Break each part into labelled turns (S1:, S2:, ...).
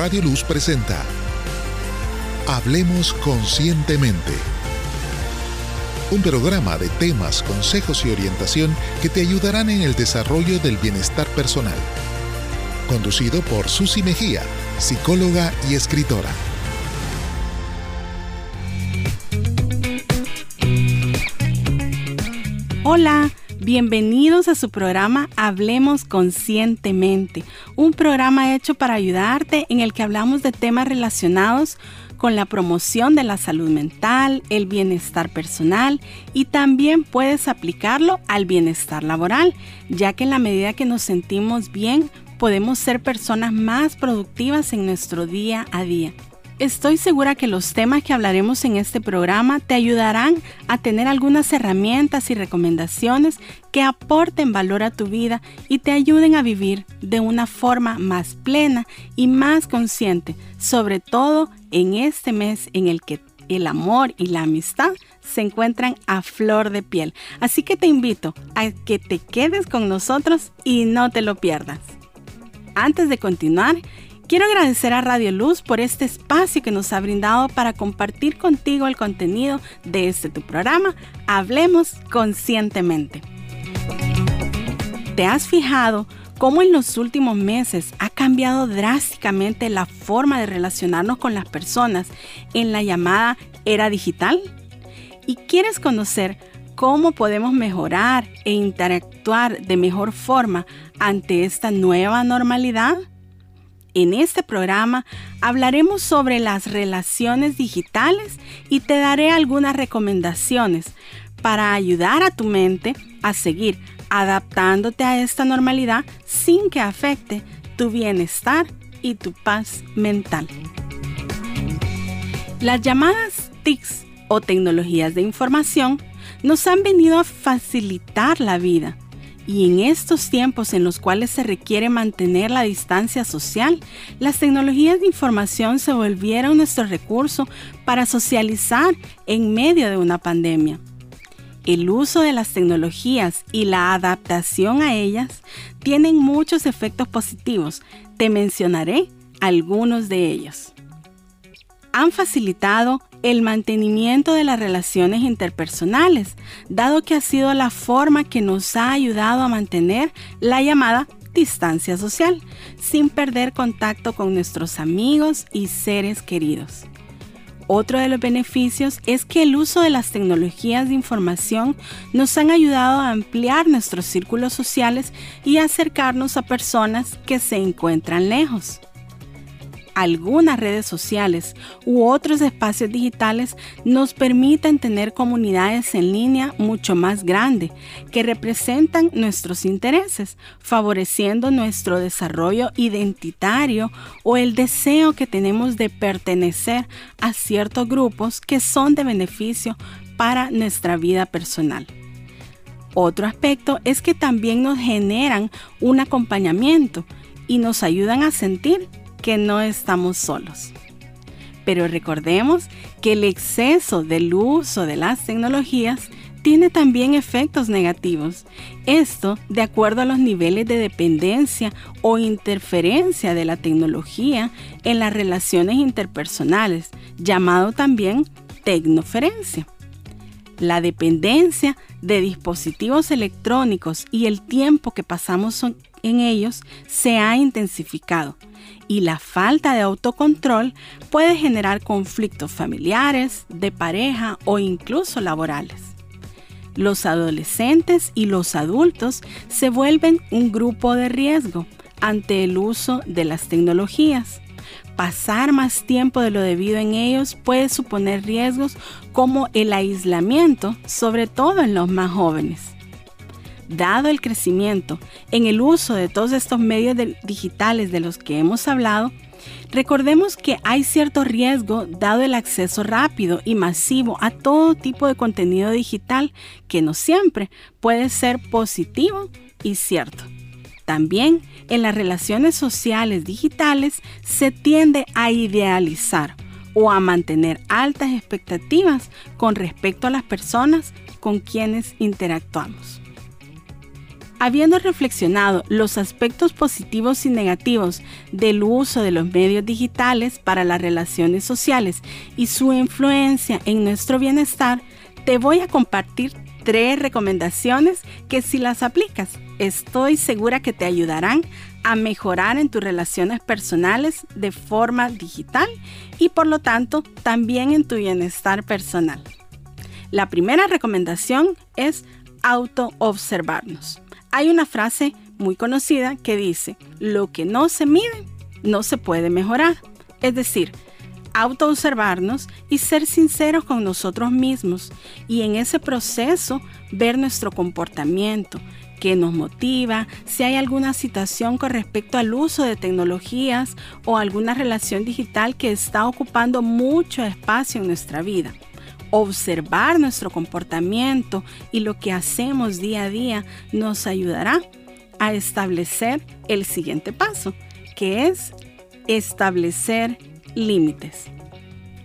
S1: Radio Luz presenta Hablemos Conscientemente. Un programa de temas, consejos y orientación que te ayudarán en el desarrollo del bienestar personal. Conducido por Susi Mejía, psicóloga y escritora.
S2: Hola, bienvenidos a su programa Hablemos Conscientemente, un programa hecho para ayudarte en el que hablamos de temas relacionados con la promoción de la salud mental, el bienestar personal y también puedes aplicarlo al bienestar laboral, ya que en la medida que nos sentimos bien podemos ser personas más productivas en nuestro día a día. Estoy segura que los temas que hablaremos en este programa te ayudarán a tener algunas herramientas y recomendaciones que aporten valor a tu vida y te ayuden a vivir de una forma más plena y más consciente, sobre todo en este mes en el que el amor y la amistad se encuentran a flor de piel. Así que te invito a que te quedes con nosotros y no te lo pierdas. Antes de continuar, Quiero agradecer a Radio Luz por este espacio que nos ha brindado para compartir contigo el contenido de este tu programa, Hablemos Conscientemente. ¿Te has fijado cómo en los últimos meses ha cambiado drásticamente la forma de relacionarnos con las personas en la llamada era digital? ¿Y quieres conocer cómo podemos mejorar e interactuar de mejor forma ante esta nueva normalidad? En este programa hablaremos sobre las relaciones digitales y te daré algunas recomendaciones para ayudar a tu mente a seguir adaptándote a esta normalidad sin que afecte tu bienestar y tu paz mental. Las llamadas TICs o tecnologías de información nos han venido a facilitar la vida y en estos tiempos en los cuales se requiere mantener la distancia social, las tecnologías de información se volvieron nuestro recurso para socializar en medio de una pandemia. El uso de las tecnologías y la adaptación a ellas tienen muchos efectos positivos. Te mencionaré algunos de ellos. Han facilitado el mantenimiento de las relaciones interpersonales, dado que ha sido la forma que nos ha ayudado a mantener la llamada distancia social, sin perder contacto con nuestros amigos y seres queridos. Otro de los beneficios es que el uso de las tecnologías de información nos han ayudado a ampliar nuestros círculos sociales y acercarnos a personas que se encuentran lejos algunas redes sociales u otros espacios digitales nos permiten tener comunidades en línea mucho más grandes que representan nuestros intereses, favoreciendo nuestro desarrollo identitario o el deseo que tenemos de pertenecer a ciertos grupos que son de beneficio para nuestra vida personal. Otro aspecto es que también nos generan un acompañamiento y nos ayudan a sentir que no estamos solos. Pero recordemos que el exceso del uso de las tecnologías tiene también efectos negativos. Esto de acuerdo a los niveles de dependencia o interferencia de la tecnología en las relaciones interpersonales, llamado también tecnoferencia. La dependencia de dispositivos electrónicos y el tiempo que pasamos en ellos se ha intensificado y la falta de autocontrol puede generar conflictos familiares, de pareja o incluso laborales. Los adolescentes y los adultos se vuelven un grupo de riesgo ante el uso de las tecnologías. Pasar más tiempo de lo debido en ellos puede suponer riesgos como el aislamiento, sobre todo en los más jóvenes dado el crecimiento en el uso de todos estos medios digitales de los que hemos hablado, recordemos que hay cierto riesgo dado el acceso rápido y masivo a todo tipo de contenido digital que no siempre puede ser positivo y cierto. También en las relaciones sociales digitales se tiende a idealizar o a mantener altas expectativas con respecto a las personas con quienes interactuamos. Habiendo reflexionado los aspectos positivos y negativos del uso de los medios digitales para las relaciones sociales y su influencia en nuestro bienestar, te voy a compartir tres recomendaciones que si las aplicas, estoy segura que te ayudarán a mejorar en tus relaciones personales de forma digital y por lo tanto también en tu bienestar personal. La primera recomendación es auto-observarnos. Hay una frase muy conocida que dice, lo que no se mide no se puede mejorar. Es decir, auto-observarnos y ser sinceros con nosotros mismos y en ese proceso ver nuestro comportamiento, qué nos motiva, si hay alguna situación con respecto al uso de tecnologías o alguna relación digital que está ocupando mucho espacio en nuestra vida. Observar nuestro comportamiento y lo que hacemos día a día nos ayudará a establecer el siguiente paso, que es establecer límites.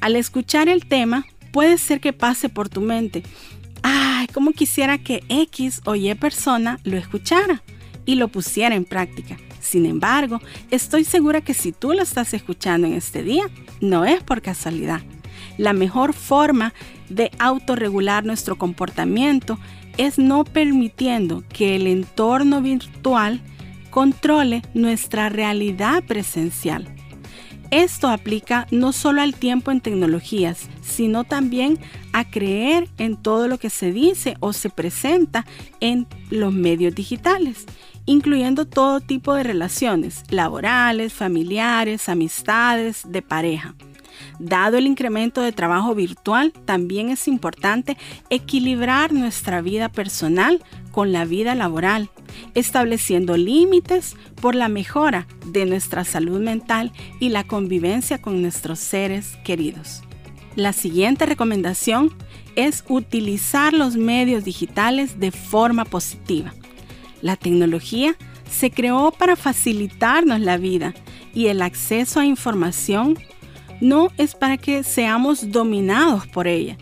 S2: Al escuchar el tema, puede ser que pase por tu mente, ay, cómo quisiera que X o Y persona lo escuchara y lo pusiera en práctica. Sin embargo, estoy segura que si tú lo estás escuchando en este día, no es por casualidad la mejor forma de autorregular nuestro comportamiento es no permitiendo que el entorno virtual controle nuestra realidad presencial. Esto aplica no solo al tiempo en tecnologías, sino también a creer en todo lo que se dice o se presenta en los medios digitales, incluyendo todo tipo de relaciones laborales, familiares, amistades, de pareja. Dado el incremento de trabajo virtual, también es importante equilibrar nuestra vida personal con la vida laboral, estableciendo límites por la mejora de nuestra salud mental y la convivencia con nuestros seres queridos. La siguiente recomendación es utilizar los medios digitales de forma positiva. La tecnología se creó para facilitarnos la vida y el acceso a información no es para que seamos dominados por ella.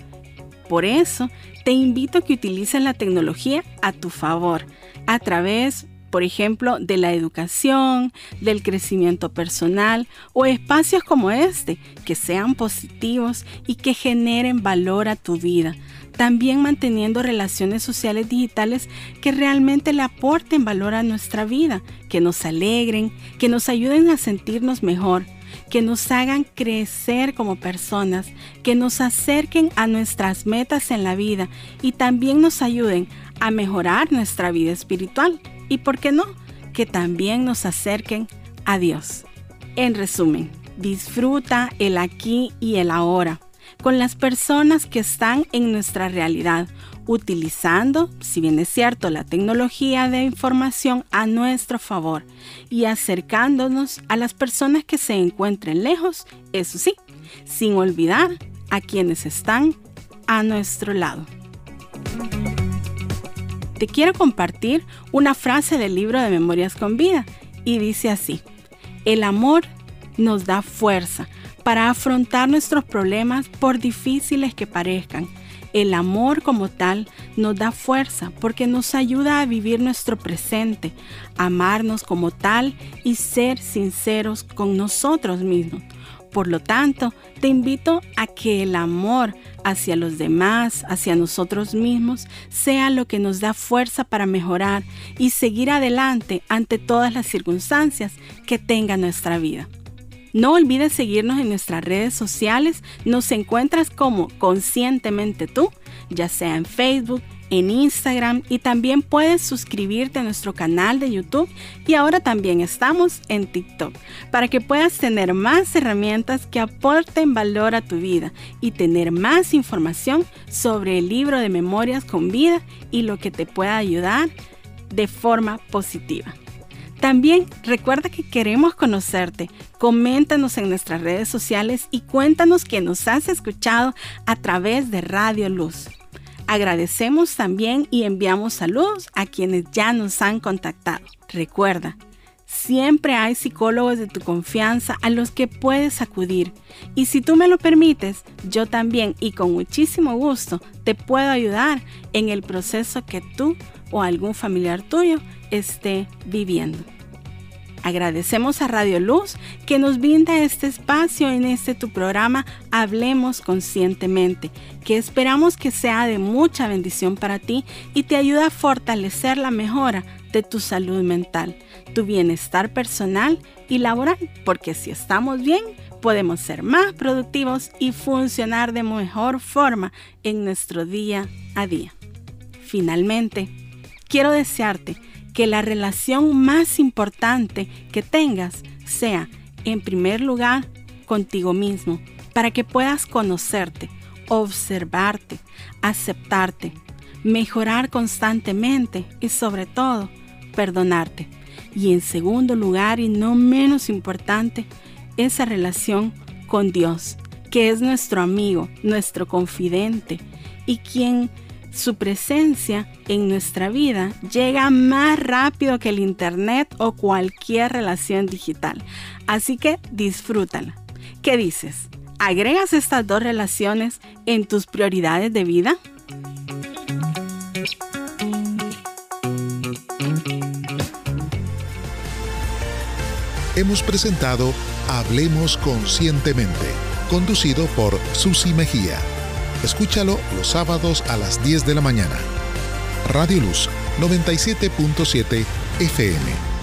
S2: Por eso, te invito a que utilices la tecnología a tu favor, a través, por ejemplo, de la educación, del crecimiento personal o espacios como este, que sean positivos y que generen valor a tu vida. También manteniendo relaciones sociales digitales que realmente le aporten valor a nuestra vida, que nos alegren, que nos ayuden a sentirnos mejor que nos hagan crecer como personas, que nos acerquen a nuestras metas en la vida y también nos ayuden a mejorar nuestra vida espiritual. Y por qué no, que también nos acerquen a Dios. En resumen, disfruta el aquí y el ahora con las personas que están en nuestra realidad, utilizando, si bien es cierto, la tecnología de información a nuestro favor y acercándonos a las personas que se encuentren lejos, eso sí, sin olvidar a quienes están a nuestro lado. Te quiero compartir una frase del libro de Memorias con Vida y dice así, el amor nos da fuerza para afrontar nuestros problemas por difíciles que parezcan el amor como tal nos da fuerza porque nos ayuda a vivir nuestro presente, amarnos como tal y ser sinceros con nosotros mismos. Por lo tanto, te invito a que el amor hacia los demás, hacia nosotros mismos, sea lo que nos da fuerza para mejorar y seguir adelante ante todas las circunstancias que tenga nuestra vida. No olvides seguirnos en nuestras redes sociales. Nos encuentras como Conscientemente tú, ya sea en Facebook, en Instagram y también puedes suscribirte a nuestro canal de YouTube y ahora también estamos en TikTok para que puedas tener más herramientas que aporten valor a tu vida y tener más información sobre el libro de memorias con vida y lo que te pueda ayudar de forma positiva. También recuerda que queremos conocerte. Coméntanos en nuestras redes sociales y cuéntanos que nos has escuchado a través de Radio Luz. Agradecemos también y enviamos saludos a quienes ya nos han contactado. Recuerda, siempre hay psicólogos de tu confianza a los que puedes acudir. Y si tú me lo permites, yo también y con muchísimo gusto te puedo ayudar en el proceso que tú o algún familiar tuyo esté viviendo. Agradecemos a Radio Luz que nos brinda este espacio en este tu programa Hablemos Conscientemente, que esperamos que sea de mucha bendición para ti y te ayuda a fortalecer la mejora de tu salud mental, tu bienestar personal y laboral, porque si estamos bien, podemos ser más productivos y funcionar de mejor forma en nuestro día a día. Finalmente, quiero desearte que la relación más importante que tengas sea, en primer lugar, contigo mismo, para que puedas conocerte, observarte, aceptarte, mejorar constantemente y sobre todo, perdonarte. Y en segundo lugar, y no menos importante, esa relación con Dios, que es nuestro amigo, nuestro confidente y quien su presencia en nuestra vida llega más rápido que el Internet o cualquier relación digital. Así que disfrútala. ¿Qué dices? ¿Agregas estas dos relaciones en tus prioridades de vida?
S1: Hemos presentado Hablemos Conscientemente, conducido por Susi Mejía. Escúchalo los sábados a las 10 de la mañana. Radio Luz 97.7 FM.